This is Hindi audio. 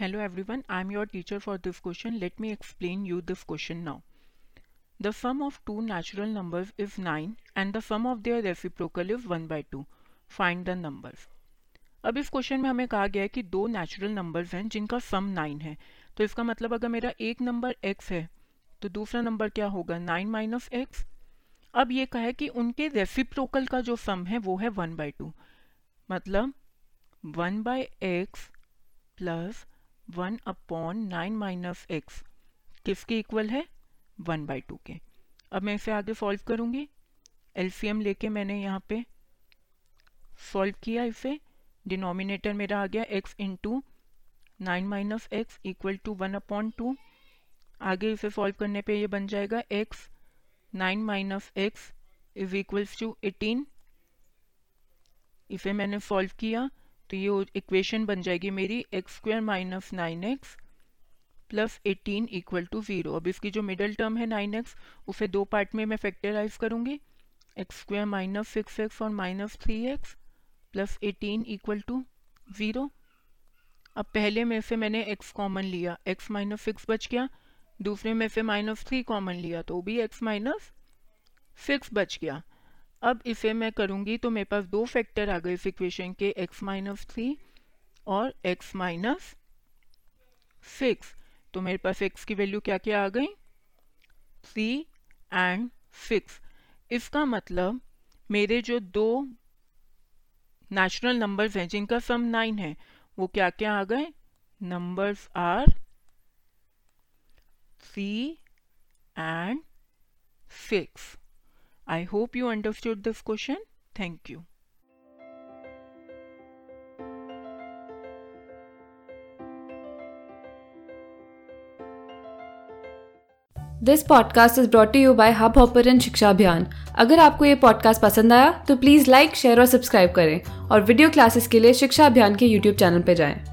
Hello everyone I am your teacher for this question let me explain you this question now the sum of two natural numbers is nine and the sum of their reciprocal is one by two find the numbers अब इस क्वेश्चन में हमें कहा गया है कि दो नेचुरल नंबर्स हैं जिनका सम नाइन है। तो इसका मतलब अगर मेरा एक नंबर एक्स है तो दूसरा नंबर क्या होगा? नाइन माइनस एक्स अब ये कहे कि उनके रेसिप्रोकल का जो सम है, वो है वन बाई टू मतलब one by x plus one upon nine minus x किसके इक्वल है? वन बाई टू के। अब मैं इसे आगे सॉल्व करूँगी। एलसीएम लेके मैंने यहाँ पे सॉल्व किया इसे। डिनोमिनेटर मेरा आ गया x into nine minus x equal to one upon two आगे इसे सॉल्व करने पे ये बन जाएगा x nine minus x is equals to eighteen इसे मैंने सॉल्व किया। तो ये इक्वेशन बन जाएगी मेरी x square minus nine x plus eighteen equal to zero अब इसकी जो मिडल टर्म है नाइन एक्स उसे दो पार्ट में मैं फैक्टराइज करूँगी। X square minus six x और minus three x plus eighteen equal to zero अब पहले में से मैंने एक्स कॉमन लिया। एक्स माइनस सिक्स बच गया। दूसरे में से माइनस थ्री कॉमन लिया। तो भी एक्स माइनस सिक्स बच गया। अब इसे मैं करूँगी तो मेरे पास दो फैक्टर आ गए इस इक्वेशन के, x माइनस थ्री और x माइनस सिक्स तो मेरे पास x की वैल्यू क्या क्या आ गई? थ्री एंड सिक्स इसका मतलब मेरे जो दो नेचुरल नंबर्स हैं, जिनका सम नाइन है, वो क्या क्या आ गए? Numbers are three and six I hope you understood this question thank you this podcast is brought you by Hubhopper Shiksha Abhiyan अगर आपको ये पॉडकास्ट पसंद आया तो प्लीज़ लाइक शेयर और सब्सक्राइब करें और वीडियो क्लासेस के लिए शिक्षा अभियान के यूट्यूब चैनल पर जाएँ।